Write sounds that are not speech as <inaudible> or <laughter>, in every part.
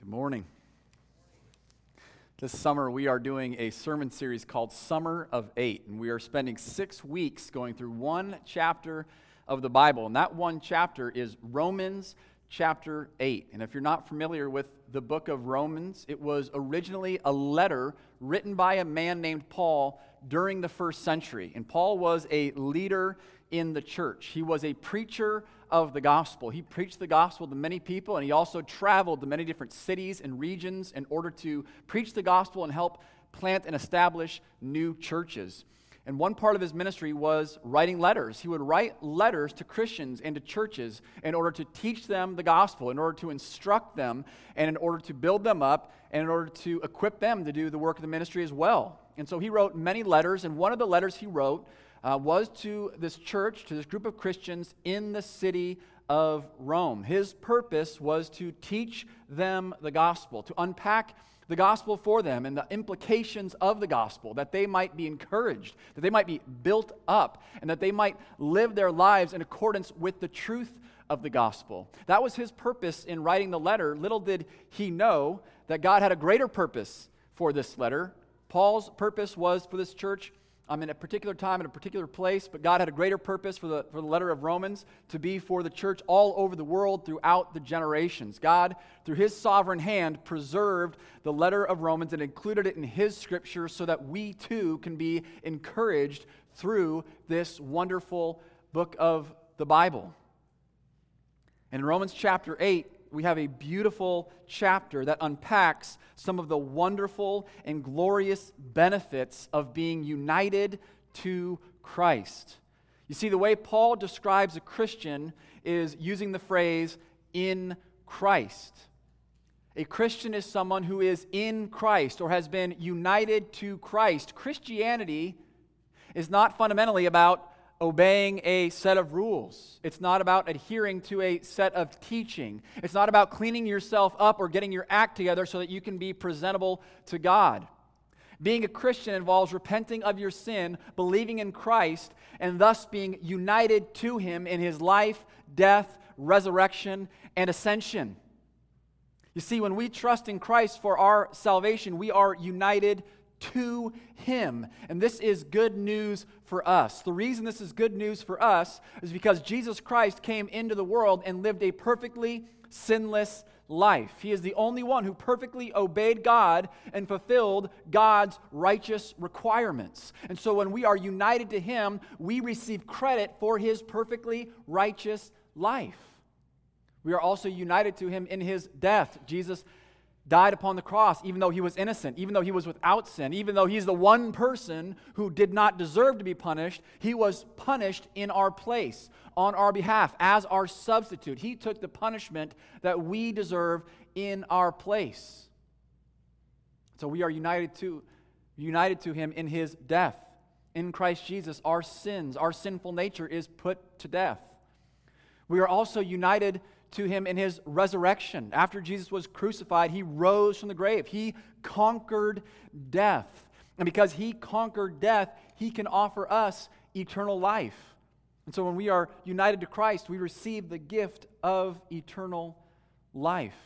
Good morning. This summer, we are doing a sermon series called Summer of Eight, and we are spending six weeks going through one chapter of the Bible. And that one chapter is Romans chapter 8. And if you're not familiar with the book of Romans, it was originally a letter written by a man named Paul during the first century. And Paul was a leader in the church, he was a preacher of the gospel. He preached the gospel to many people, and he also traveled to many different cities and regions in order to preach the gospel and help plant and establish new churches. And one part of his ministry was writing letters. He would write letters to Christians and to churches in order to teach them the gospel, in order to instruct them, and in order to build them up, and in order to equip them to do the work of the ministry as well. And so he wrote many letters, and one of the letters he wrote uh, was to this church, to this group of Christians in the city of Rome. His purpose was to teach them the gospel, to unpack the gospel for them and the implications of the gospel, that they might be encouraged, that they might be built up, and that they might live their lives in accordance with the truth of the gospel. That was his purpose in writing the letter. Little did he know that God had a greater purpose for this letter. Paul's purpose was for this church I'm in a particular time, in a particular place, but God had a greater purpose for the, for the letter of Romans to be for the church all over the world throughout the generations. God, through his sovereign hand, preserved the letter of Romans and included it in his scripture so that we too can be encouraged through this wonderful book of the Bible. In Romans chapter 8, we have a beautiful chapter that unpacks some of the wonderful and glorious benefits of being united to Christ. You see, the way Paul describes a Christian is using the phrase in Christ. A Christian is someone who is in Christ or has been united to Christ. Christianity is not fundamentally about obeying a set of rules. It's not about adhering to a set of teaching. It's not about cleaning yourself up or getting your act together so that you can be presentable to God. Being a Christian involves repenting of your sin, believing in Christ, and thus being united to Him in His life, death, resurrection, and ascension. You see, when we trust in Christ for our salvation, we are united to Him. And this is good news for us. The reason this is good news for us is because Jesus Christ came into the world and lived a perfectly sinless life. He is the only one who perfectly obeyed God and fulfilled God's righteous requirements. And so when we are united to Him, we receive credit for His perfectly righteous life. We are also united to Him in His death. Jesus died upon the cross, even though he was innocent, even though he was without sin, even though he's the one person who did not deserve to be punished, he was punished in our place, on our behalf, as our substitute. He took the punishment that we deserve in our place. So we are united to, united to him in his death. In Christ Jesus, our sins, our sinful nature is put to death. We are also united to him in his resurrection. After Jesus was crucified, he rose from the grave. He conquered death. And because he conquered death, he can offer us eternal life. And so when we are united to Christ, we receive the gift of eternal life.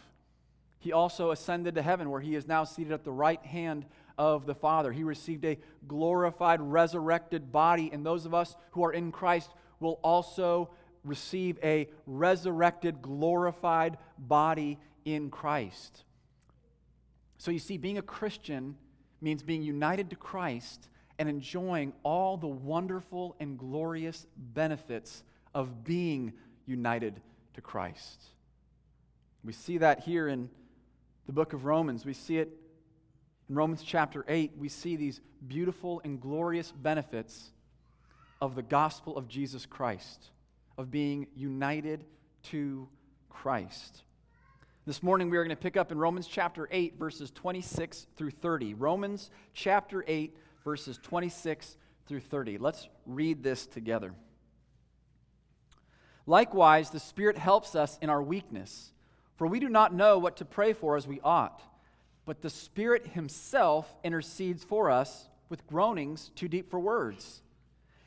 He also ascended to heaven, where he is now seated at the right hand of the Father. He received a glorified, resurrected body, and those of us who are in Christ will also receive a resurrected, glorified body in Christ. So you see, being a Christian means being united to Christ and enjoying all the wonderful and glorious benefits of being united to Christ. We see that here in the book of Romans. We see it in Romans chapter 8. We see these beautiful and glorious benefits of the gospel of Jesus Christ of being united to Christ. This morning we are going to pick up in Romans chapter 8, verses 26 through 30. Romans chapter 8, verses 26 through 30. Let's read this together. Likewise, the Spirit helps us in our weakness, for we do not know what to pray for as we ought, but the Spirit Himself intercedes for us with groanings too deep for words.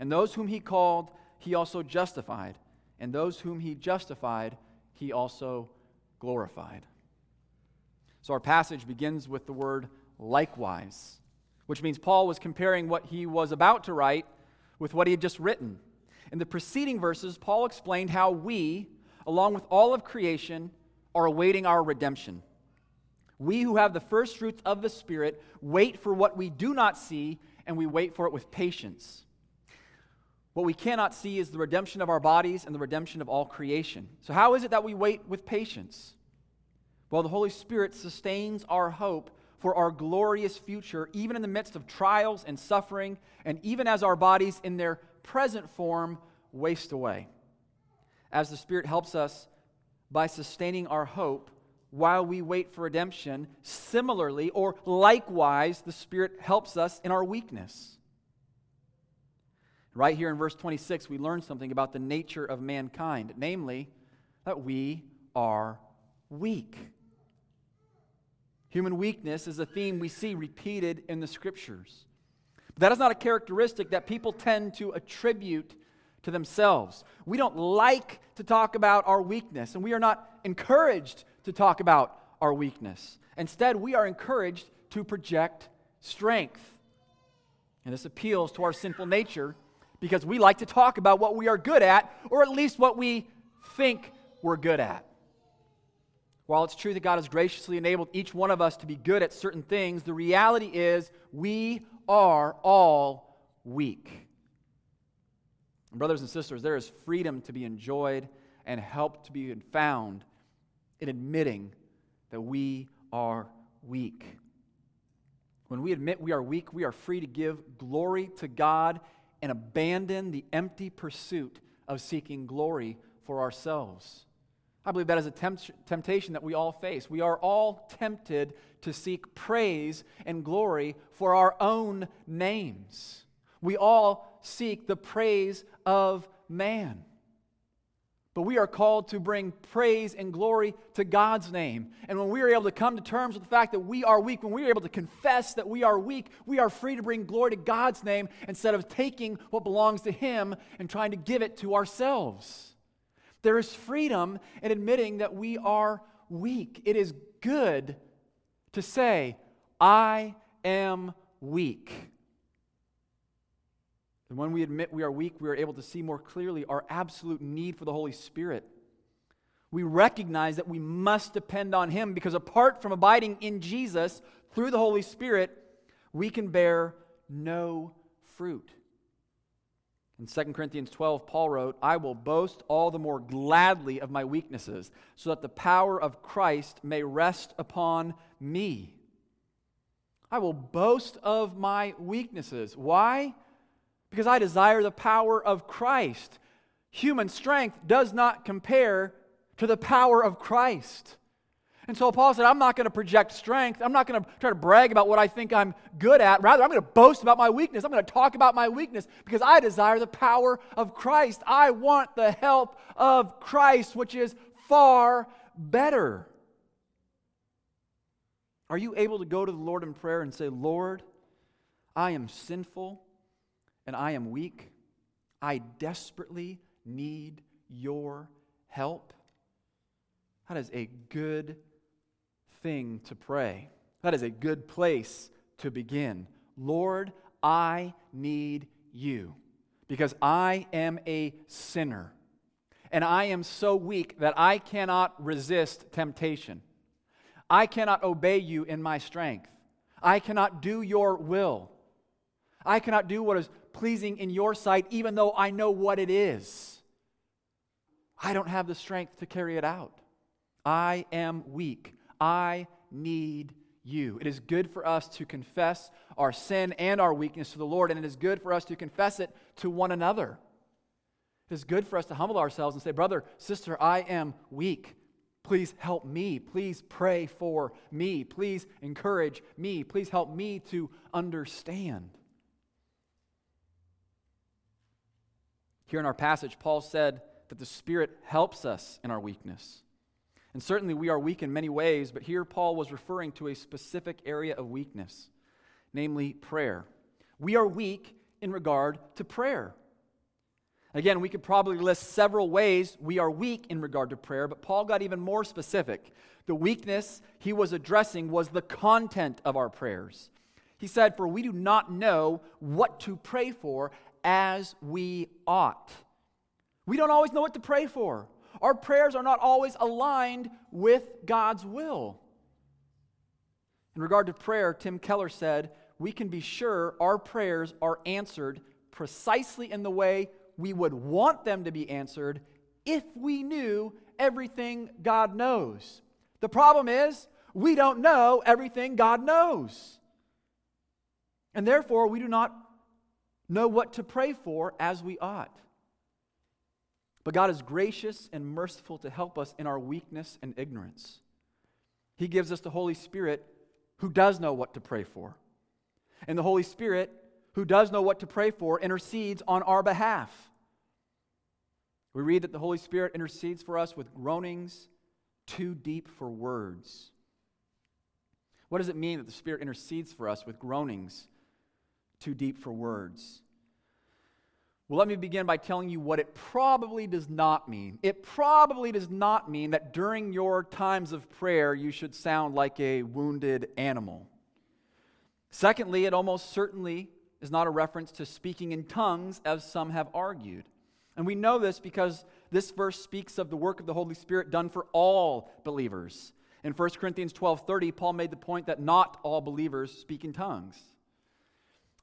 And those whom he called, he also justified. And those whom he justified, he also glorified. So our passage begins with the word likewise, which means Paul was comparing what he was about to write with what he had just written. In the preceding verses, Paul explained how we, along with all of creation, are awaiting our redemption. We who have the first fruits of the Spirit wait for what we do not see, and we wait for it with patience. What we cannot see is the redemption of our bodies and the redemption of all creation. So, how is it that we wait with patience? Well, the Holy Spirit sustains our hope for our glorious future, even in the midst of trials and suffering, and even as our bodies in their present form waste away. As the Spirit helps us by sustaining our hope while we wait for redemption, similarly or likewise, the Spirit helps us in our weakness. Right here in verse 26, we learn something about the nature of mankind, namely, that we are weak. Human weakness is a theme we see repeated in the scriptures. But that is not a characteristic that people tend to attribute to themselves. We don't like to talk about our weakness, and we are not encouraged to talk about our weakness. Instead, we are encouraged to project strength. And this appeals to our sinful nature because we like to talk about what we are good at, or at least what we think we're good at. While it's true that God has graciously enabled each one of us to be good at certain things, the reality is we are all weak. Brothers and sisters, there is freedom to be enjoyed and help to be found in admitting that we are weak. When we admit we are weak, we are free to give glory to God and abandon the empty pursuit of seeking glory for ourselves. I believe that is a tempt- temptation that we all face. We are all tempted to seek praise and glory for our own names. We all seek the praise of man. But we are called to bring praise and glory to God's name. And when we are able to come to terms with the fact that we are weak, when we are able to confess that we are weak, we are free to bring glory to God's name instead of taking what belongs to Him and trying to give it to ourselves. There is freedom in admitting that we are weak. It is good to say, I am weak. And when we admit we are weak, we are able to see more clearly our absolute need for the Holy Spirit. We recognize that we must depend on Him because apart from abiding in Jesus through the Holy Spirit, we can bear no fruit. In 2 Corinthians 12, Paul wrote, I will boast all the more gladly of my weaknesses, so that the power of Christ may rest upon me. I will boast of my weaknesses. Why? Because I desire the power of Christ. Human strength does not compare to the power of Christ. And so Paul said, I'm not going to project strength. I'm not going to try to brag about what I think I'm good at. Rather, I'm going to boast about my weakness. I'm going to talk about my weakness because I desire the power of Christ. I want the help of Christ, which is far better. Are you able to go to the Lord in prayer and say, Lord, I am sinful and I am weak. I desperately need your help. That is a good thing to pray. That is a good place to begin. Lord, I need you because I am a sinner. And I am so weak that I cannot resist temptation. I cannot obey you in my strength. I cannot do your will. I cannot do what is pleasing in your sight, even though I know what it is. I don't have the strength to carry it out. I am weak. I need you. It is good for us to confess our sin and our weakness to the Lord, and it is good for us to confess it to one another. It is good for us to humble ourselves and say, Brother, sister, I am weak. Please help me. Please pray for me. Please encourage me. Please help me to understand. Here in our passage, Paul said that the Spirit helps us in our weakness. And certainly we are weak in many ways, but here Paul was referring to a specific area of weakness, namely prayer. We are weak in regard to prayer. Again, we could probably list several ways we are weak in regard to prayer, but Paul got even more specific. The weakness he was addressing was the content of our prayers. He said, For we do not know what to pray for as we ought. We don't always know what to pray for. Our prayers are not always aligned with God's will. In regard to prayer, Tim Keller said, We can be sure our prayers are answered precisely in the way we would want them to be answered if we knew everything God knows. The problem is, we don't know everything God knows. And therefore, we do not know what to pray for as we ought. But God is gracious and merciful to help us in our weakness and ignorance. He gives us the Holy Spirit who does know what to pray for. And the Holy Spirit, who does know what to pray for, intercedes on our behalf. We read that the Holy Spirit intercedes for us with groanings too deep for words. What does it mean that the Spirit intercedes for us with groanings too deep for words? Well, let me begin by telling you what it probably does not mean. It probably does not mean that during your times of prayer you should sound like a wounded animal. Secondly, it almost certainly is not a reference to speaking in tongues, as some have argued. And we know this because this verse speaks of the work of the Holy Spirit done for all believers. In 1 Corinthians 12:30, Paul made the point that not all believers speak in tongues.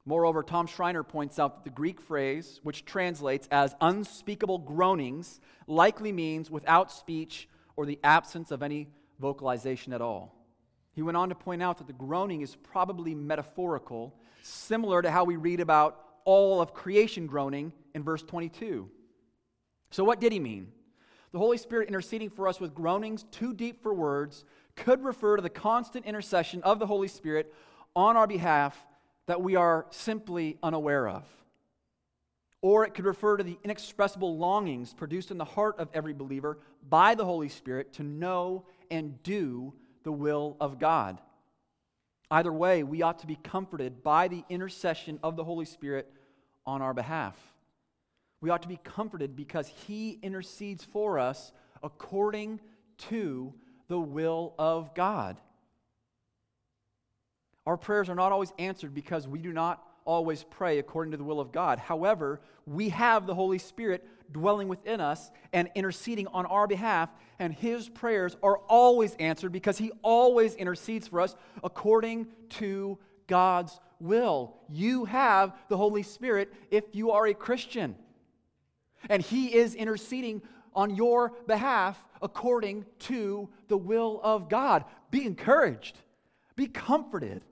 Moreover, Tom Schreiner points out that the Greek phrase, which translates as unspeakable groanings, likely means without speech or the absence of any vocalization at all. He went on to point out that the groaning is probably metaphorical, similar to how we read about all of creation groaning in verse 22. So, what did he mean? The Holy Spirit interceding for us with groanings too deep for words could refer to the constant intercession of the Holy Spirit on our behalf that we are simply unaware of. Or it could refer to the inexpressible longings produced in the heart of every believer by the Holy Spirit to know and do the will of God. Either way, we ought to be comforted by the intercession of the Holy Spirit on our behalf. We ought to be comforted because He intercedes for us according to the will of God. Our prayers are not always answered because we do not always pray according to the will of God. However, we have the Holy Spirit dwelling within us and interceding on our behalf, and His prayers are always answered because He always intercedes for us according to God's will. You have the Holy Spirit if you are a Christian. And He is interceding on your behalf according to the will of God. Be encouraged, be comforted.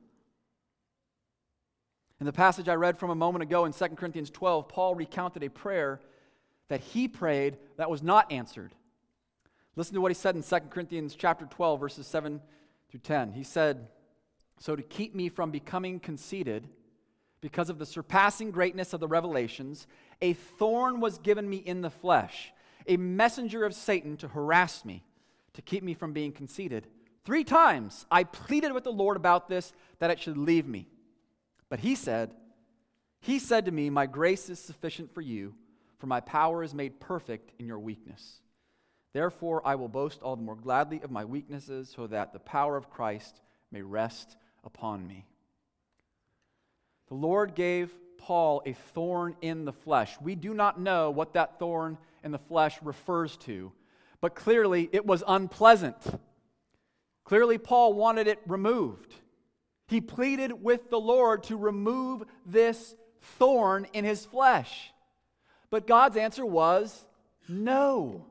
In the passage I read from a moment ago in 2 Corinthians 12, Paul recounted a prayer that he prayed that was not answered. Listen to what he said in 2 Corinthians chapter 12 verses 7 through 10. He said, "So to keep me from becoming conceited, because of the surpassing greatness of the revelations, a thorn was given me in the flesh, a messenger of Satan to harass me, to keep me from being conceited. Three times I pleaded with the Lord about this, that it should leave me. But he said, He said to me, My grace is sufficient for you, for my power is made perfect in your weakness. Therefore, I will boast all the more gladly of my weaknesses, so that the power of Christ may rest upon me. The Lord gave Paul a thorn in the flesh. We do not know what that thorn in the flesh refers to, but clearly it was unpleasant. Clearly, Paul wanted it removed. He pleaded with the Lord to remove this thorn in his flesh. But God's answer was no.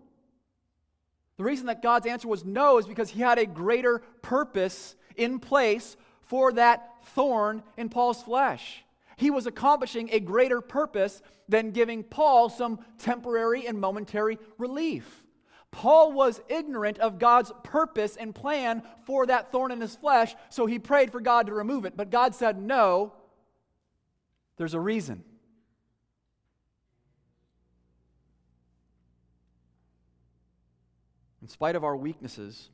The reason that God's answer was no is because he had a greater purpose in place for that thorn in Paul's flesh. He was accomplishing a greater purpose than giving Paul some temporary and momentary relief. Paul was ignorant of God's purpose and plan for that thorn in his flesh, so he prayed for God to remove it. But God said, No, there's a reason. In spite of our weaknesses,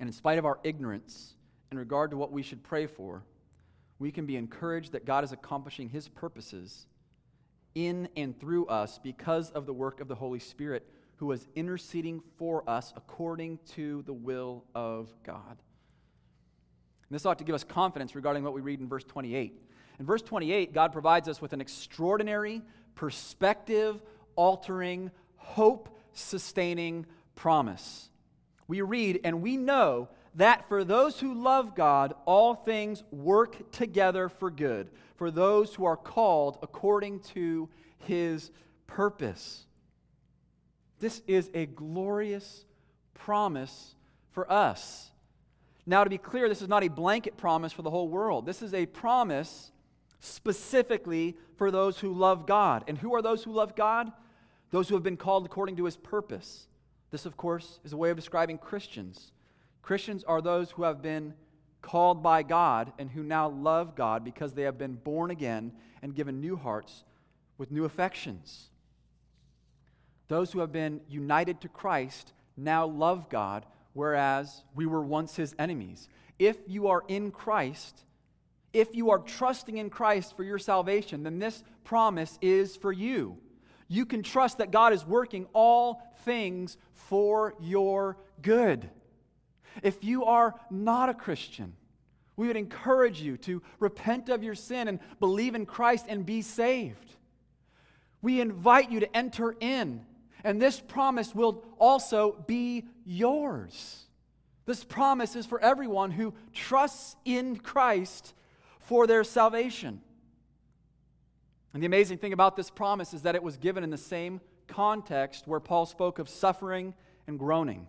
and in spite of our ignorance in regard to what we should pray for, we can be encouraged that God is accomplishing his purposes in and through us because of the work of the Holy Spirit who is interceding for us according to the will of God. And this ought to give us confidence regarding what we read in verse 28. In verse 28, God provides us with an extraordinary, perspective altering, hope sustaining promise. We read, and we know that for those who love God, all things work together for good, for those who are called according to his purpose. This is a glorious promise for us. Now, to be clear, this is not a blanket promise for the whole world. This is a promise specifically for those who love God. And who are those who love God? Those who have been called according to his purpose. This, of course, is a way of describing Christians. Christians are those who have been called by God and who now love God because they have been born again and given new hearts with new affections. Those who have been united to Christ now love God, whereas we were once his enemies. If you are in Christ, if you are trusting in Christ for your salvation, then this promise is for you. You can trust that God is working all things for your good. If you are not a Christian, we would encourage you to repent of your sin and believe in Christ and be saved. We invite you to enter in and this promise will also be yours. This promise is for everyone who trusts in Christ for their salvation. And the amazing thing about this promise is that it was given in the same context where Paul spoke of suffering and groaning.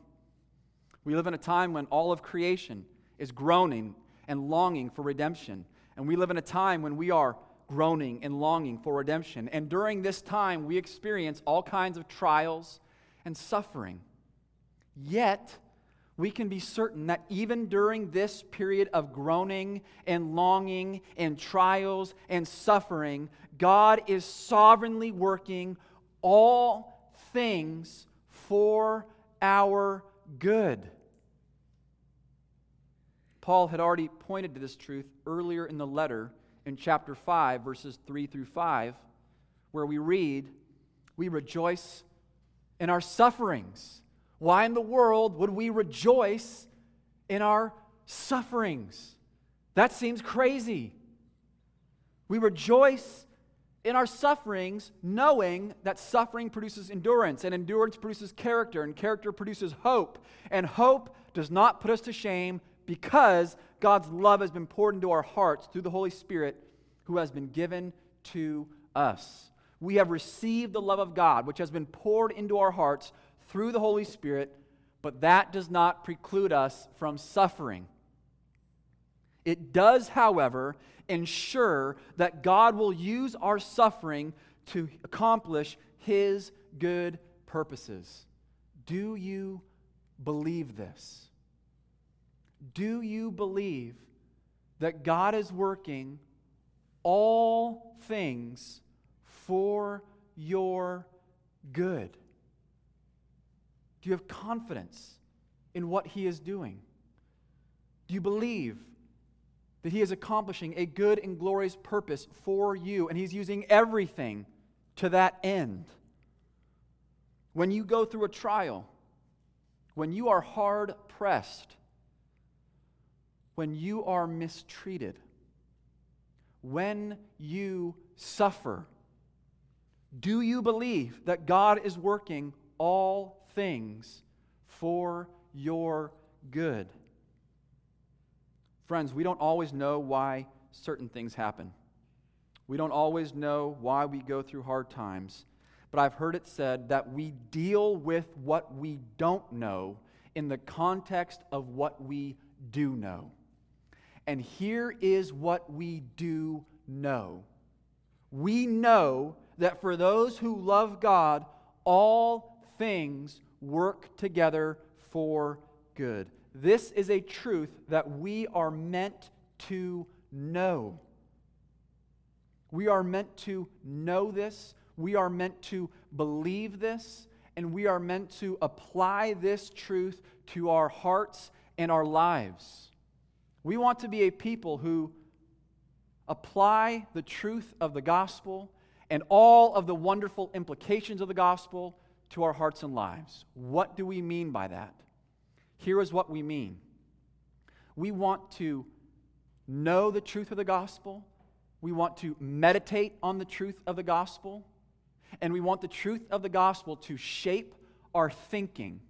We live in a time when all of creation is groaning and longing for redemption. And we live in a time when we are groaning and longing for redemption. And during this time, we experience all kinds of trials and suffering. Yet, we can be certain that even during this period of groaning and longing and trials and suffering, God is sovereignly working all things for our good. Paul had already pointed to this truth earlier in the letter in chapter 5, verses 3 through 5, where we read, We rejoice in our sufferings. Why in the world would we rejoice in our sufferings? That seems crazy. We rejoice in our sufferings, knowing that suffering produces endurance, and endurance produces character, and character produces hope. And hope does not put us to shame because God's love has been poured into our hearts through the Holy Spirit who has been given to us. We have received the love of God, which has been poured into our hearts through the Holy Spirit, but that does not preclude us from suffering. It does, however, ensure that God will use our suffering to accomplish His good purposes. Do you believe this? Do you believe that God is working all things for your good? Do you have confidence in what He is doing? Do you believe that He is accomplishing a good and glorious purpose for you and He's using everything to that end? When you go through a trial, when you are hard pressed, when you are mistreated, when you suffer, do you believe that God is working all things for your good? Friends, we don't always know why certain things happen. We don't always know why we go through hard times. But I've heard it said that we deal with what we don't know in the context of what we do know. And here is what we do know we know that for those who love God, all things work together for good. This is a truth that we are meant to know. We are meant to know this. We are meant to believe this. And we are meant to apply this truth to our hearts and our lives. We want to be a people who apply the truth of the gospel and all of the wonderful implications of the gospel to our hearts and lives. What do we mean by that? Here is what we mean we want to know the truth of the gospel, we want to meditate on the truth of the gospel, and we want the truth of the gospel to shape our thinking.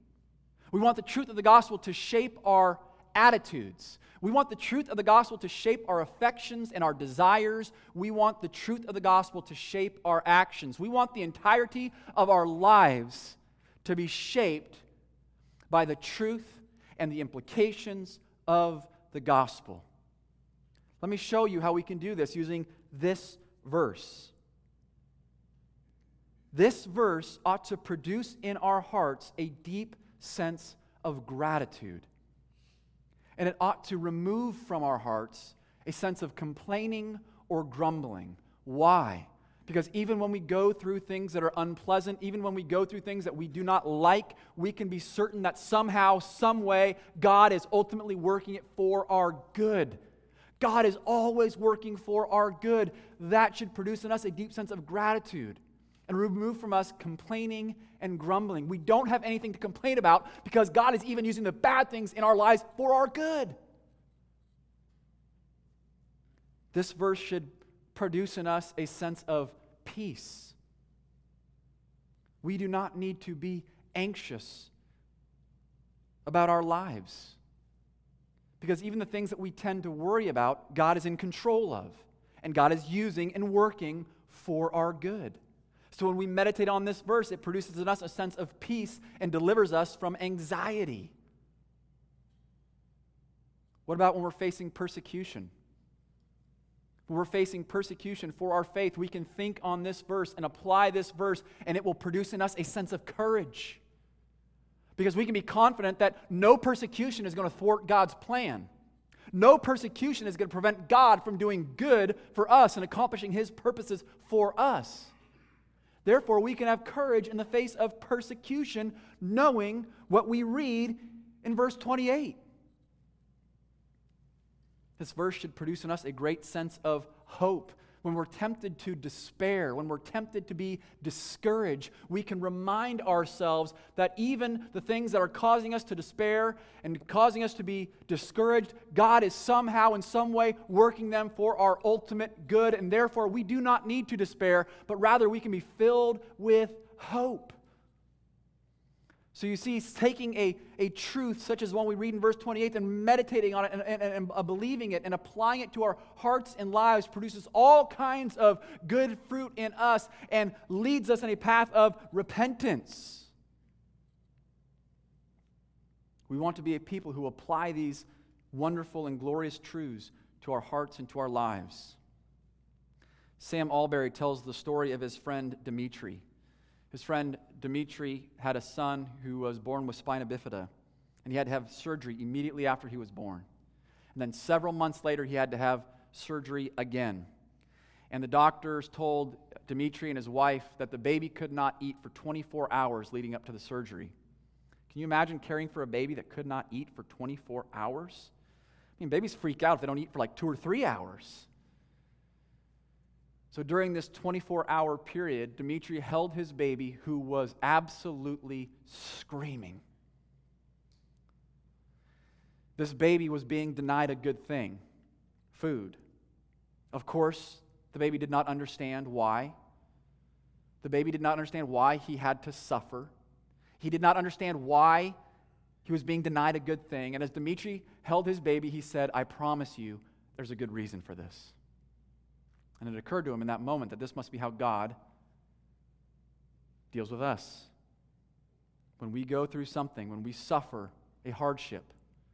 We want the truth of the gospel to shape our attitudes. We want the truth of the gospel to shape our affections and our desires. We want the truth of the gospel to shape our actions. We want the entirety of our lives to be shaped by the truth and the implications of the gospel. Let me show you how we can do this using this verse. This verse ought to produce in our hearts a deep sense of gratitude and it ought to remove from our hearts a sense of complaining or grumbling. Why? Because even when we go through things that are unpleasant, even when we go through things that we do not like, we can be certain that somehow, some way, God is ultimately working it for our good. God is always working for our good. That should produce in us a deep sense of gratitude and remove from us complaining and grumbling. We don't have anything to complain about because God is even using the bad things in our lives for our good. This verse should produce in us a sense of peace. We do not need to be anxious about our lives because even the things that we tend to worry about, God is in control of, and God is using and working for our good. So when we meditate on this verse, it produces in us a sense of peace and delivers us from anxiety. What about when we're facing persecution? When we're facing persecution for our faith, we can think on this verse and apply this verse, and it will produce in us a sense of courage. Because we can be confident that no persecution is going to thwart God's plan. No persecution is going to prevent God from doing good for us and accomplishing his purposes for us. Therefore, we can have courage in the face of persecution, knowing what we read in verse 28. This verse should produce in us a great sense of hope when we're tempted to despair, when we're tempted to be discouraged, we can remind ourselves that even the things that are causing us to despair and causing us to be discouraged, God is somehow, in some way, working them for our ultimate good. And therefore, we do not need to despair, but rather we can be filled with hope. So you see, taking a, a truth such as one we read in verse 28 and meditating on it and, and, and, and uh, believing it and applying it to our hearts and lives produces all kinds of good fruit in us and leads us in a path of repentance. We want to be a people who apply these wonderful and glorious truths to our hearts and to our lives. Sam Allberry tells the story of his friend Dimitri. His friend Dimitri had a son who was born with spina bifida, and he had to have surgery immediately after he was born. And then several months later, he had to have surgery again. And the doctors told Dimitri and his wife that the baby could not eat for 24 hours leading up to the surgery. Can you imagine caring for a baby that could not eat for 24 hours? I mean, babies freak out if they don't eat for like two or three hours. So during this 24 hour period, Dimitri held his baby who was absolutely screaming. This baby was being denied a good thing food. Of course, the baby did not understand why. The baby did not understand why he had to suffer. He did not understand why he was being denied a good thing. And as Dimitri held his baby, he said, I promise you, there's a good reason for this. And it occurred to him in that moment that this must be how God deals with us. When we go through something, when we suffer a hardship,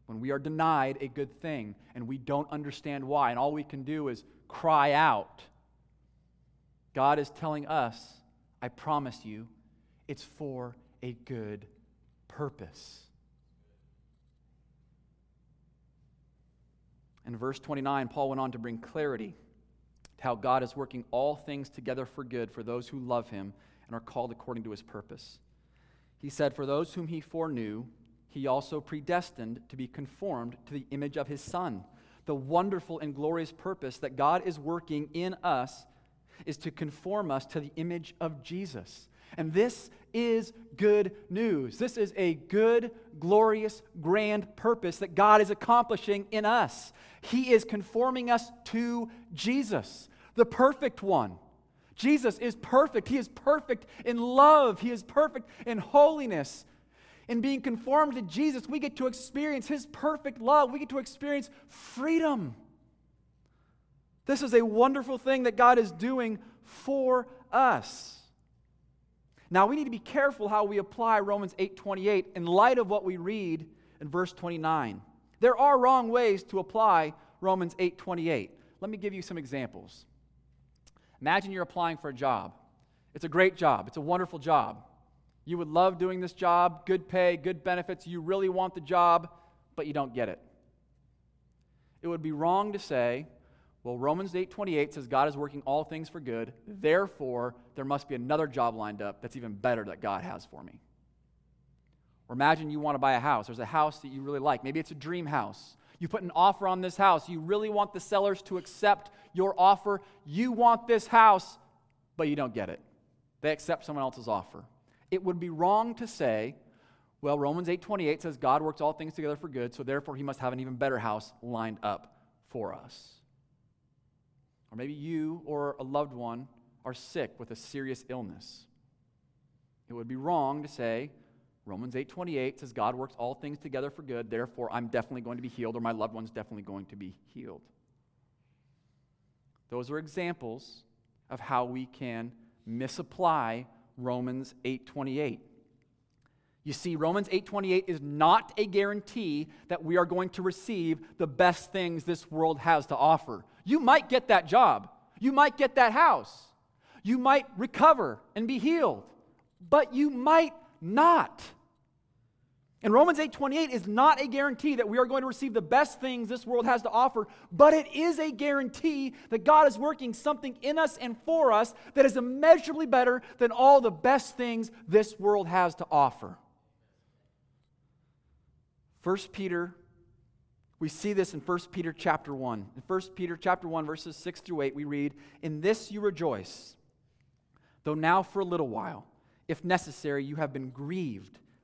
when we are denied a good thing and we don't understand why, and all we can do is cry out, God is telling us, I promise you, it's for a good purpose. In verse 29, Paul went on to bring clarity how God is working all things together for good for those who love him and are called according to his purpose. He said, For those whom he foreknew, he also predestined to be conformed to the image of his Son. The wonderful and glorious purpose that God is working in us is to conform us to the image of Jesus. And this is good news. This is a good, glorious, grand purpose that God is accomplishing in us. He is conforming us to Jesus, the perfect one. Jesus is perfect. He is perfect in love, He is perfect in holiness. In being conformed to Jesus, we get to experience His perfect love, we get to experience freedom. This is a wonderful thing that God is doing for us. Now we need to be careful how we apply Romans 8:28 in light of what we read in verse 29. There are wrong ways to apply Romans 8:28. Let me give you some examples. Imagine you're applying for a job. It's a great job. It's a wonderful job. You would love doing this job, good pay, good benefits. You really want the job, but you don't get it. It would be wrong to say, well, Romans 8:28 says God is working all things for good. Therefore, there must be another job lined up that's even better that God has for me. Or imagine you want to buy a house. There's a house that you really like. Maybe it's a dream house. You put an offer on this house. You really want the sellers to accept your offer. You want this house, but you don't get it. They accept someone else's offer. It would be wrong to say, well, Romans 8:28 says God works all things together for good, so therefore he must have an even better house lined up for us. Or maybe you or a loved one are sick with a serious illness. It would be wrong to say, Romans 8:28 says God works all things together for good, therefore I'm definitely going to be healed or my loved one's definitely going to be healed. Those are examples of how we can misapply Romans 8:28. You see, Romans 8:28 is not a guarantee that we are going to receive the best things this world has to offer. You might get that job. You might get that house. You might recover and be healed. But you might not. And Romans 8:28 is not a guarantee that we are going to receive the best things this world has to offer, but it is a guarantee that God is working something in us and for us that is immeasurably better than all the best things this world has to offer. 1 Peter we see this in 1 Peter chapter 1. In 1 Peter chapter 1 verses 6 through 8 we read, "In this you rejoice, though now for a little while, if necessary, you have been grieved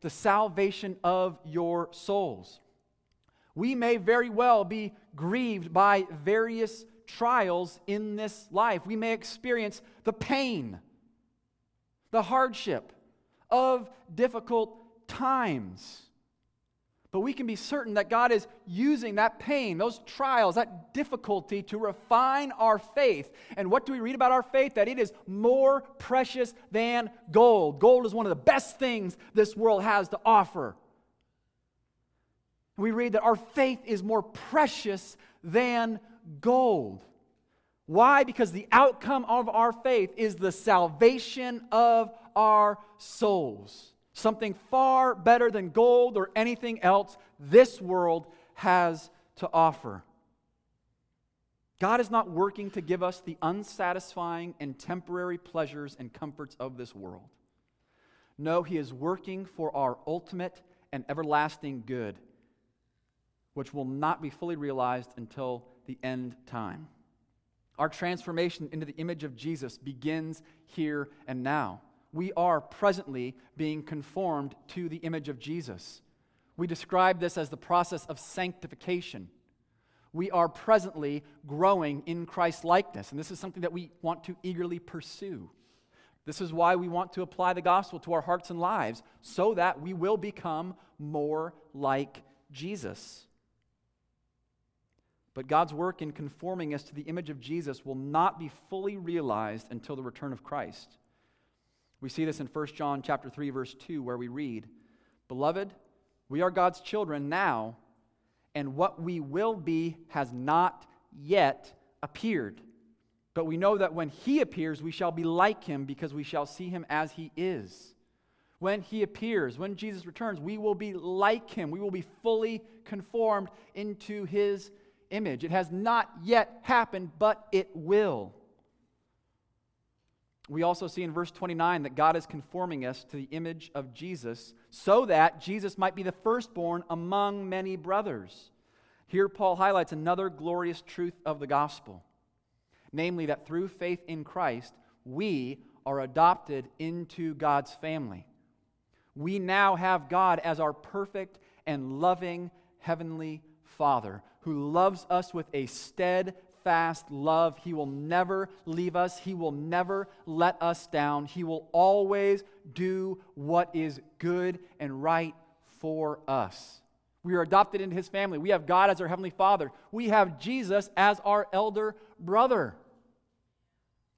the salvation of your souls. We may very well be grieved by various trials in this life. We may experience the pain, the hardship of difficult times. But we can be certain that God is using that pain, those trials, that difficulty to refine our faith. And what do we read about our faith? That it is more precious than gold. Gold is one of the best things this world has to offer. We read that our faith is more precious than gold. Why? Because the outcome of our faith is the salvation of our souls something far better than gold or anything else this world has to offer. God is not working to give us the unsatisfying and temporary pleasures and comforts of this world. No, He is working for our ultimate and everlasting good, which will not be fully realized until the end time. Our transformation into the image of Jesus begins here and now we are presently being conformed to the image of Jesus. We describe this as the process of sanctification. We are presently growing in Christ likeness, and this is something that we want to eagerly pursue. This is why we want to apply the gospel to our hearts and lives, so that we will become more like Jesus. But God's work in conforming us to the image of Jesus will not be fully realized until the return of Christ. We see this in 1 John chapter 3 verse 2 where we read, "Beloved, we are God's children now, and what we will be has not yet appeared. But we know that when he appears, we shall be like him because we shall see him as he is." When he appears, when Jesus returns, we will be like him. We will be fully conformed into his image. It has not yet happened, but it will. We also see in verse 29 that God is conforming us to the image of Jesus so that Jesus might be the firstborn among many brothers. Here, Paul highlights another glorious truth of the gospel namely, that through faith in Christ, we are adopted into God's family. We now have God as our perfect and loving heavenly Father who loves us with a steadfast love. He will never leave us, He will never let us down. He will always do what is good and right for us. We are adopted into His family. We have God as our Heavenly Father. We have Jesus as our elder brother.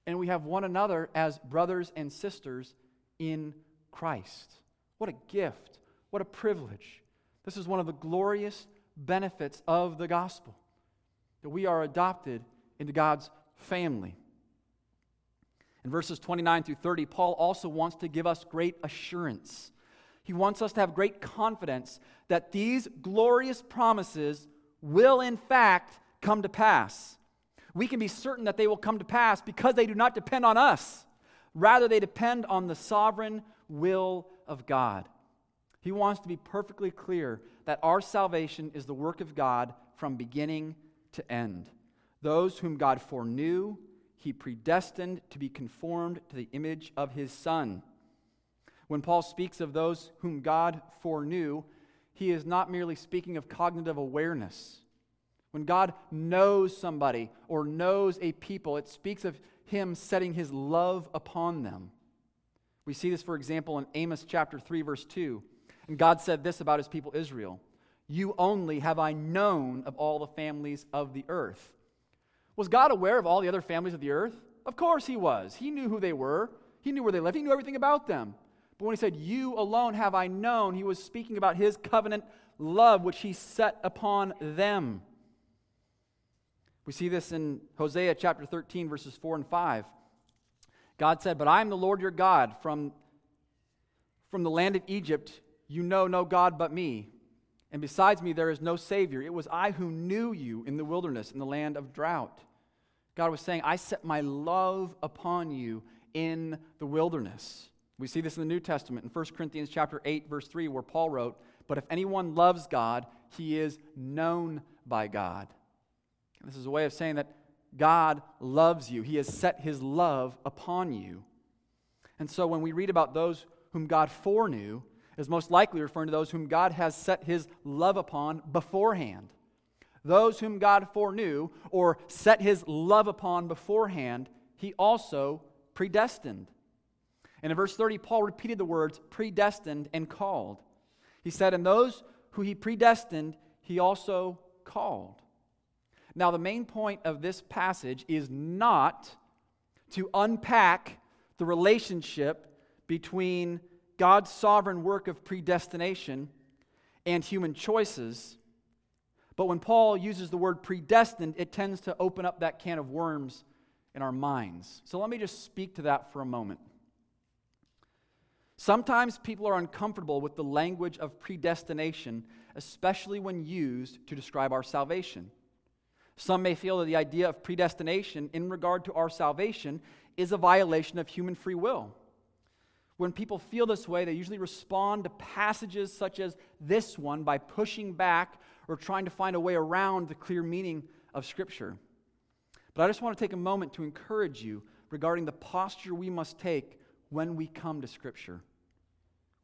And we have one another as brothers and sisters in Christ. What a gift. What a privilege. This is one of the glorious benefits of the gospel that we are adopted into God's family. In verses 29 through 30, Paul also wants to give us great assurance. He wants us to have great confidence that these glorious promises will, in fact, come to pass. We can be certain that they will come to pass because they do not depend on us. Rather, they depend on the sovereign will of God. He wants to be perfectly clear that our salvation is the work of God from beginning to end. Those whom God foreknew, he predestined to be conformed to the image of his Son. When Paul speaks of those whom God foreknew, he is not merely speaking of cognitive awareness. When God knows somebody or knows a people, it speaks of him setting his love upon them. We see this, for example, in Amos chapter 3, verse 2. And God said this about his people Israel You only have I known of all the families of the earth. Was God aware of all the other families of the earth? Of course he was. He knew who they were, he knew where they lived, he knew everything about them. But when he said, You alone have I known, he was speaking about his covenant love which he set upon them. We see this in Hosea chapter 13, verses 4 and 5. God said, But I am the Lord your God. From, from the land of Egypt, you know no God but me. And besides me, there is no Savior. It was I who knew you in the wilderness, in the land of drought. God was saying, I set my love upon you in the wilderness. We see this in the New Testament in 1 Corinthians chapter 8, verse 3, where Paul wrote, But if anyone loves God, he is known by God. And this is a way of saying that God loves you. He has set his love upon you. And so when we read about those whom God foreknew, is most likely referring to those whom God has set his love upon beforehand. Those whom God foreknew or set his love upon beforehand, he also predestined. And in verse 30, Paul repeated the words predestined and called. He said, And those who he predestined, he also called. Now, the main point of this passage is not to unpack the relationship between God's sovereign work of predestination and human choices. But when Paul uses the word predestined, it tends to open up that can of worms in our minds. So let me just speak to that for a moment. Sometimes people are uncomfortable with the language of predestination, especially when used to describe our salvation. Some may feel that the idea of predestination in regard to our salvation is a violation of human free will. When people feel this way, they usually respond to passages such as this one by pushing back or trying to find a way around the clear meaning of Scripture. But I just want to take a moment to encourage you regarding the posture we must take when we come to Scripture.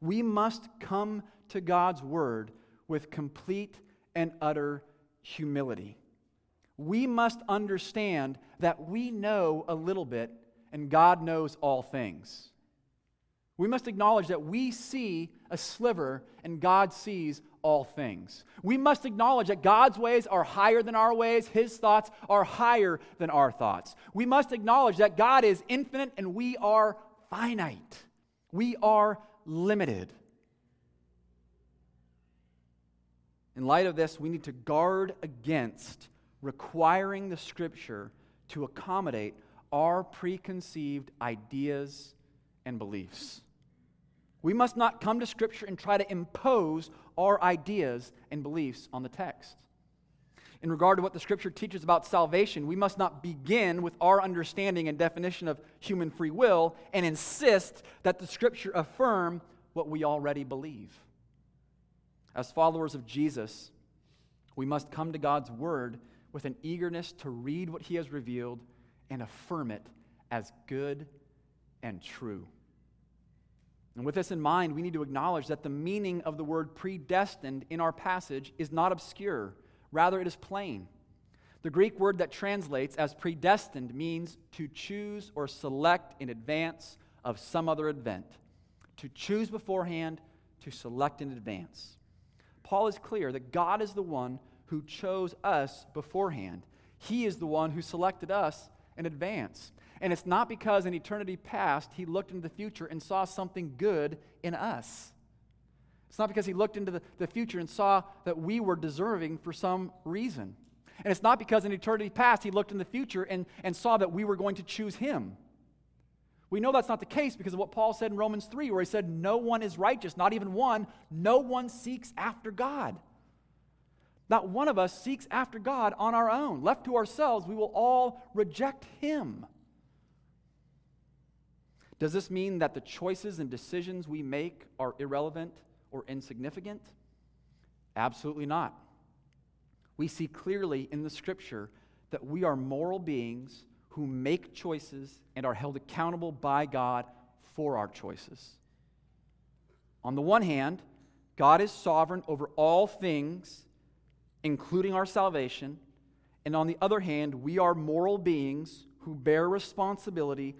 We must come to God's Word with complete and utter humility. We must understand that we know a little bit and God knows all things. We must acknowledge that we see a sliver and God sees all things. We must acknowledge that God's ways are higher than our ways, His thoughts are higher than our thoughts. We must acknowledge that God is infinite and we are finite. We are limited. In light of this, we need to guard against requiring the Scripture to accommodate our preconceived ideas and beliefs. We must not come to Scripture and try to impose our ideas and beliefs on the text. In regard to what the Scripture teaches about salvation, we must not begin with our understanding and definition of human free will and insist that the Scripture affirm what we already believe. As followers of Jesus, we must come to God's Word with an eagerness to read what He has revealed and affirm it as good and true. And with this in mind, we need to acknowledge that the meaning of the word predestined in our passage is not obscure, rather, it is plain. The Greek word that translates as predestined means to choose or select in advance of some other event. To choose beforehand, to select in advance. Paul is clear that God is the one who chose us beforehand. He is the one who selected us in advance. And it's not because in eternity past he looked into the future and saw something good in us. It's not because he looked into the, the future and saw that we were deserving for some reason. And it's not because in eternity past he looked in the future and, and saw that we were going to choose him. We know that's not the case because of what Paul said in Romans 3, where he said, No one is righteous, not even one. No one seeks after God. Not one of us seeks after God on our own. Left to ourselves, we will all reject him. Does this mean that the choices and decisions we make are irrelevant or insignificant? Absolutely not. We see clearly in the scripture that we are moral beings who make choices and are held accountable by God for our choices. On the one hand, God is sovereign over all things, including our salvation. And on the other hand, we are moral beings who bear responsibility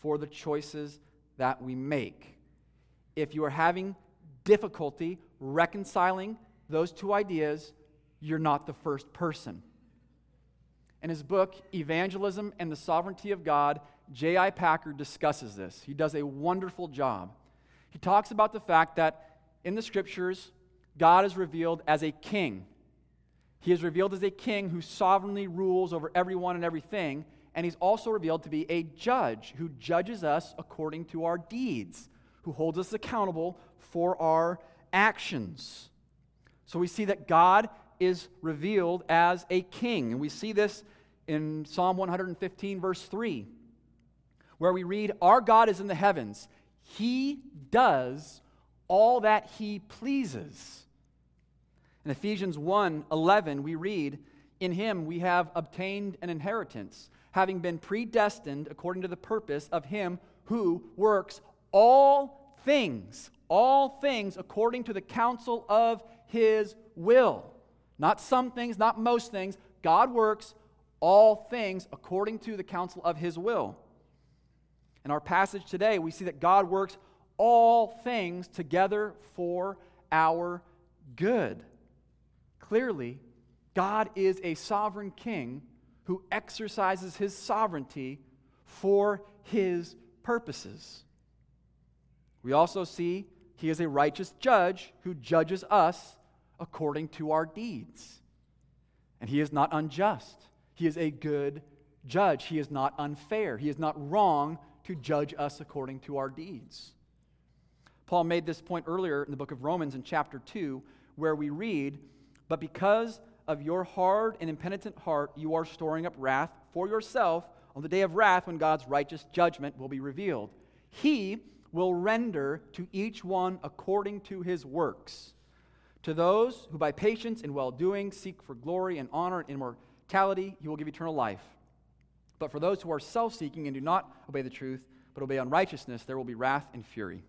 for the choices that we make. If you are having difficulty reconciling those two ideas, you're not the first person. In his book, Evangelism and the Sovereignty of God, J.I. Packer discusses this. He does a wonderful job. He talks about the fact that in the scriptures, God is revealed as a king. He is revealed as a king who sovereignly rules over everyone and everything, and he's also revealed to be a judge who judges us according to our deeds, who holds us accountable for our actions. So we see that God is revealed as a king. And we see this in Psalm 115, verse 3, where we read, Our God is in the heavens. He does all that he pleases. In Ephesians 1 11, we read, In him we have obtained an inheritance having been predestined according to the purpose of him who works all things, all things according to the counsel of his will. Not some things, not most things. God works all things according to the counsel of his will. In our passage today, we see that God works all things together for our good. Clearly, God is a sovereign king who exercises his sovereignty for his purposes. We also see he is a righteous judge who judges us according to our deeds. And he is not unjust. He is a good judge. He is not unfair. He is not wrong to judge us according to our deeds. Paul made this point earlier in the book of Romans in chapter 2, where we read, But because of your hard and impenitent heart, you are storing up wrath for yourself on the day of wrath when God's righteous judgment will be revealed. He will render to each one according to his works. To those who by patience and well doing seek for glory and honor and immortality, he will give eternal life. But for those who are self seeking and do not obey the truth, but obey unrighteousness, there will be wrath and fury.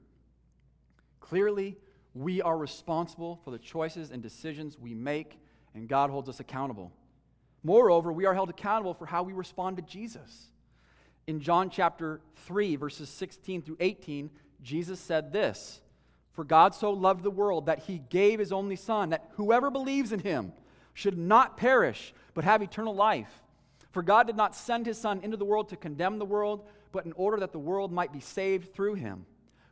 Clearly, we are responsible for the choices and decisions we make and God holds us accountable. Moreover, we are held accountable for how we respond to Jesus. In John chapter 3, verses 16 through 18, Jesus said this For God so loved the world that he gave his only Son, that whoever believes in him should not perish, but have eternal life. For God did not send his Son into the world to condemn the world, but in order that the world might be saved through him.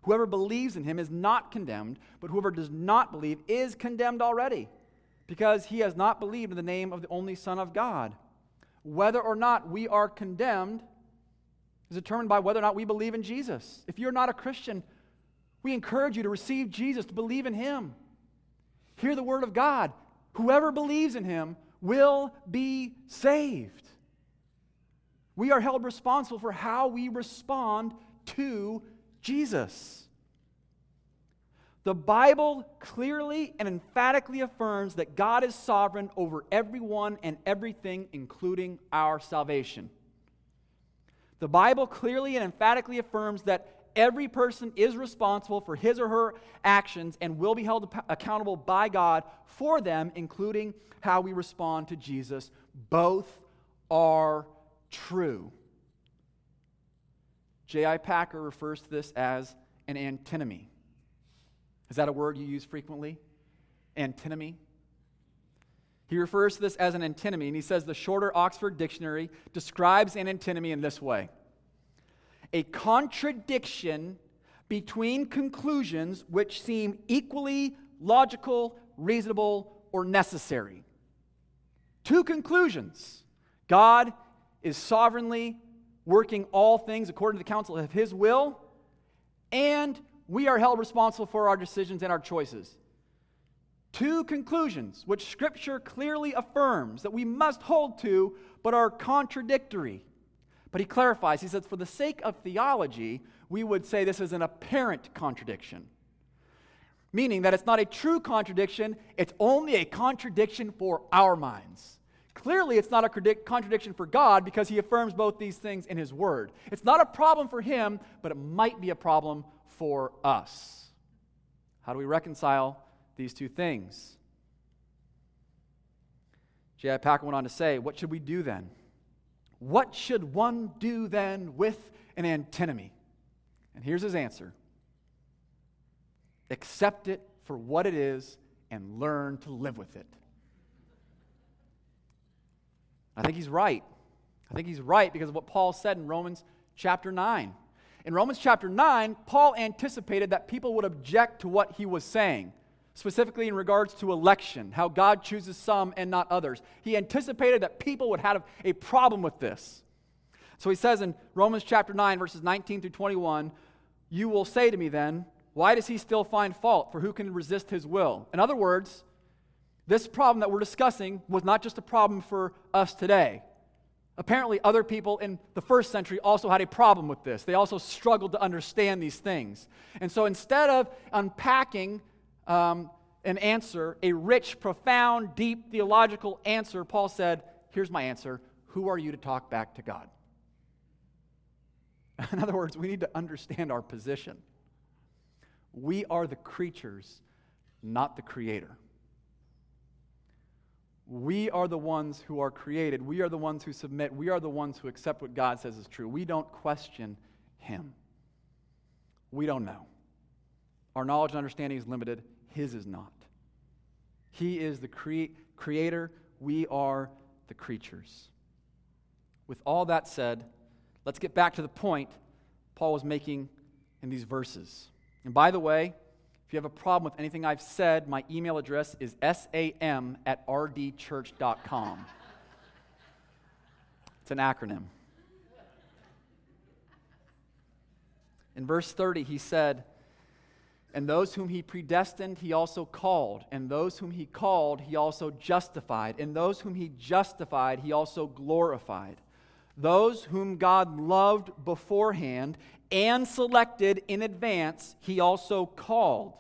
Whoever believes in him is not condemned, but whoever does not believe is condemned already, because he has not believed in the name of the only Son of God. Whether or not we are condemned is determined by whether or not we believe in Jesus. If you're not a Christian, we encourage you to receive Jesus, to believe in him. Hear the word of God. Whoever believes in him will be saved. We are held responsible for how we respond to Jesus. The Bible clearly and emphatically affirms that God is sovereign over everyone and everything, including our salvation. The Bible clearly and emphatically affirms that every person is responsible for his or her actions and will be held accountable by God for them, including how we respond to Jesus. Both are true. J.I. Packer refers to this as an antinomy. Is that a word you use frequently? Antinomy? He refers to this as an antinomy, and he says the shorter Oxford Dictionary describes an antinomy in this way a contradiction between conclusions which seem equally logical, reasonable, or necessary. Two conclusions God is sovereignly working all things according to the counsel of his will, and we are held responsible for our decisions and our choices. Two conclusions which Scripture clearly affirms that we must hold to, but are contradictory. But he clarifies, he says, for the sake of theology, we would say this is an apparent contradiction. Meaning that it's not a true contradiction, it's only a contradiction for our minds. Clearly, it's not a contradiction for God because he affirms both these things in his word. It's not a problem for him, but it might be a problem for us. How do we reconcile these two things? J.I. Packer went on to say, What should we do then? What should one do then with an antinomy? And here's his answer accept it for what it is and learn to live with it. I think he's right. I think he's right because of what Paul said in Romans chapter 9. In Romans chapter 9, Paul anticipated that people would object to what he was saying, specifically in regards to election, how God chooses some and not others. He anticipated that people would have a problem with this. So he says in Romans chapter 9, verses 19 through 21, You will say to me then, Why does he still find fault? For who can resist his will? In other words, this problem that we're discussing was not just a problem for us today. Apparently, other people in the first century also had a problem with this. They also struggled to understand these things. And so instead of unpacking um, an answer, a rich, profound, deep theological answer, Paul said, Here's my answer Who are you to talk back to God? <laughs> In other words, we need to understand our position. We are the creatures, not the creator. We are the ones who are created. We are the ones who submit. We are the ones who accept what God says is true. We don't question Him. We don't know. Our knowledge and understanding is limited, His is not. He is the crea- creator, we are the creatures. With all that said, let's get back to the point Paul was making in these verses. And by the way, if you have a problem with anything I've said, my email address is sam at rdchurch.com. It's an acronym. In verse 30, he said, And those whom he predestined, he also called. And those whom he called, he also justified. And those whom he justified, he also glorified. Those whom God loved beforehand and selected in advance, he also called.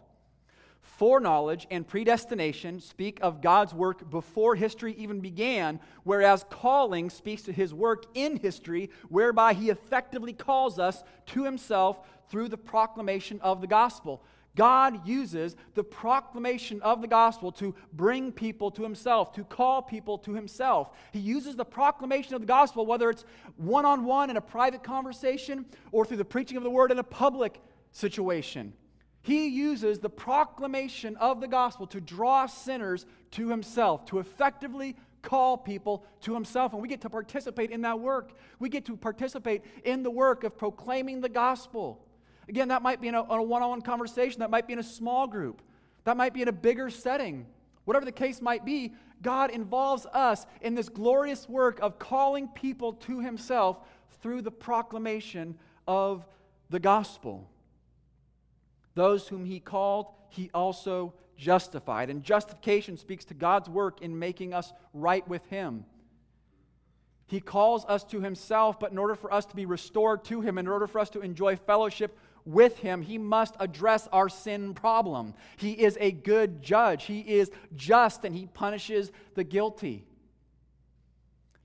Foreknowledge and predestination speak of God's work before history even began, whereas calling speaks to his work in history, whereby he effectively calls us to himself through the proclamation of the gospel. God uses the proclamation of the gospel to bring people to himself, to call people to himself. He uses the proclamation of the gospel, whether it's one on one in a private conversation or through the preaching of the word in a public situation. He uses the proclamation of the gospel to draw sinners to himself, to effectively call people to himself. And we get to participate in that work. We get to participate in the work of proclaiming the gospel. Again, that might be in a one on one conversation, that might be in a small group, that might be in a bigger setting. Whatever the case might be, God involves us in this glorious work of calling people to himself through the proclamation of the gospel. Those whom he called, he also justified. And justification speaks to God's work in making us right with him. He calls us to himself, but in order for us to be restored to him, in order for us to enjoy fellowship with him, he must address our sin problem. He is a good judge, he is just, and he punishes the guilty.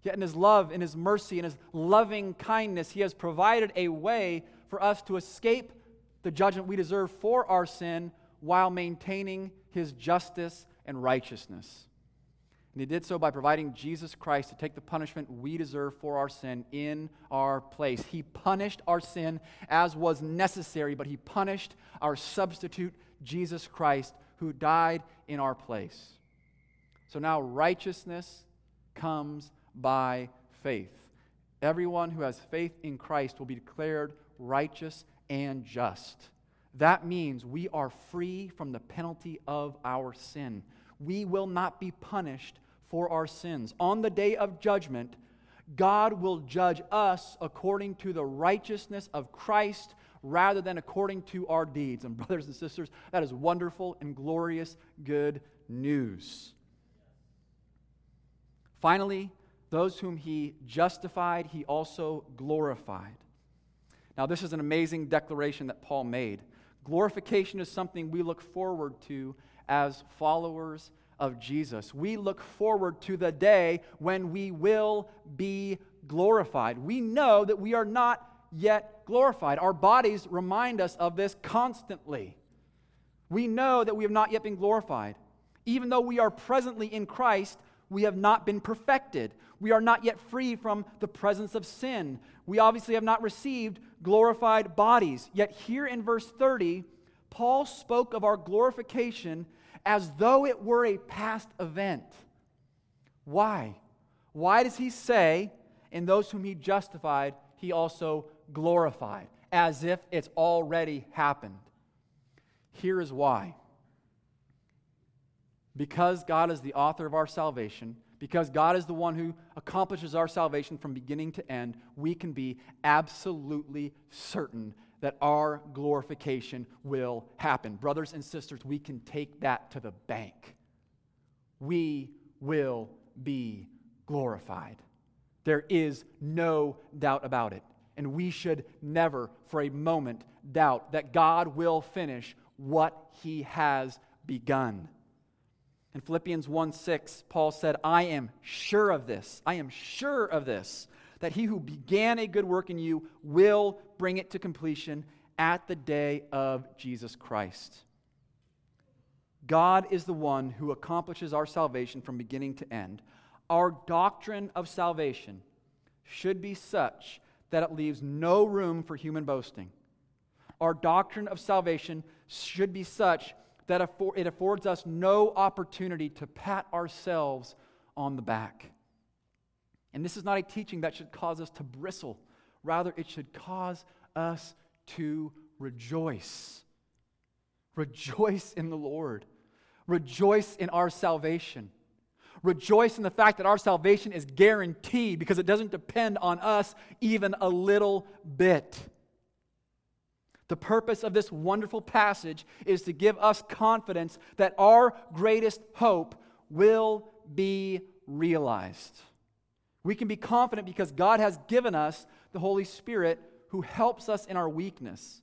Yet in his love, in his mercy, in his loving kindness, he has provided a way for us to escape the judgment we deserve for our sin while maintaining his justice and righteousness. And he did so by providing Jesus Christ to take the punishment we deserve for our sin in our place. He punished our sin as was necessary, but he punished our substitute, Jesus Christ, who died in our place. So now righteousness comes by faith. Everyone who has faith in Christ will be declared righteous and just. That means we are free from the penalty of our sin. We will not be punished for our sins. On the day of judgment, God will judge us according to the righteousness of Christ rather than according to our deeds. And, brothers and sisters, that is wonderful and glorious good news. Finally, those whom he justified, he also glorified. Now, this is an amazing declaration that Paul made. Glorification is something we look forward to as followers of Jesus. We look forward to the day when we will be glorified. We know that we are not yet glorified. Our bodies remind us of this constantly. We know that we have not yet been glorified. Even though we are presently in Christ, we have not been perfected. We are not yet free from the presence of sin. We obviously have not received glorified bodies. Yet, here in verse 30, Paul spoke of our glorification as though it were a past event. Why? Why does he say, in those whom he justified, he also glorified, as if it's already happened? Here is why. Because God is the author of our salvation, because God is the one who accomplishes our salvation from beginning to end, we can be absolutely certain that our glorification will happen. Brothers and sisters, we can take that to the bank. We will be glorified. There is no doubt about it. And we should never, for a moment, doubt that God will finish what he has begun. In Philippians 1 6, Paul said, I am sure of this. I am sure of this, that he who began a good work in you will bring it to completion at the day of Jesus Christ. God is the one who accomplishes our salvation from beginning to end. Our doctrine of salvation should be such that it leaves no room for human boasting. Our doctrine of salvation should be such that it affords us no opportunity to pat ourselves on the back. And this is not a teaching that should cause us to bristle. Rather, it should cause us to rejoice. Rejoice in the Lord. Rejoice in our salvation. Rejoice in the fact that our salvation is guaranteed because it doesn't depend on us even a little bit. The purpose of this wonderful passage is to give us confidence that our greatest hope will be realized. We can be confident because God has given us the Holy Spirit who helps us in our weakness.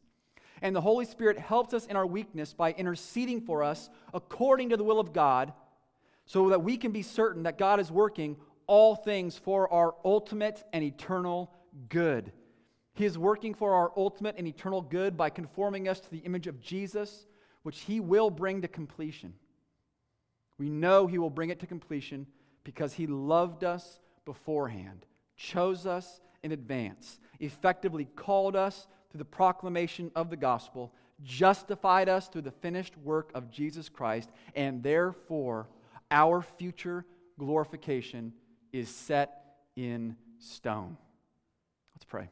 And the Holy Spirit helps us in our weakness by interceding for us according to the will of God so that we can be certain that God is working all things for our ultimate and eternal good. He is working for our ultimate and eternal good by conforming us to the image of Jesus, which He will bring to completion. We know He will bring it to completion because He loved us beforehand, chose us in advance, effectively called us through the proclamation of the gospel, justified us through the finished work of Jesus Christ, and therefore our future glorification is set in stone. Let's pray.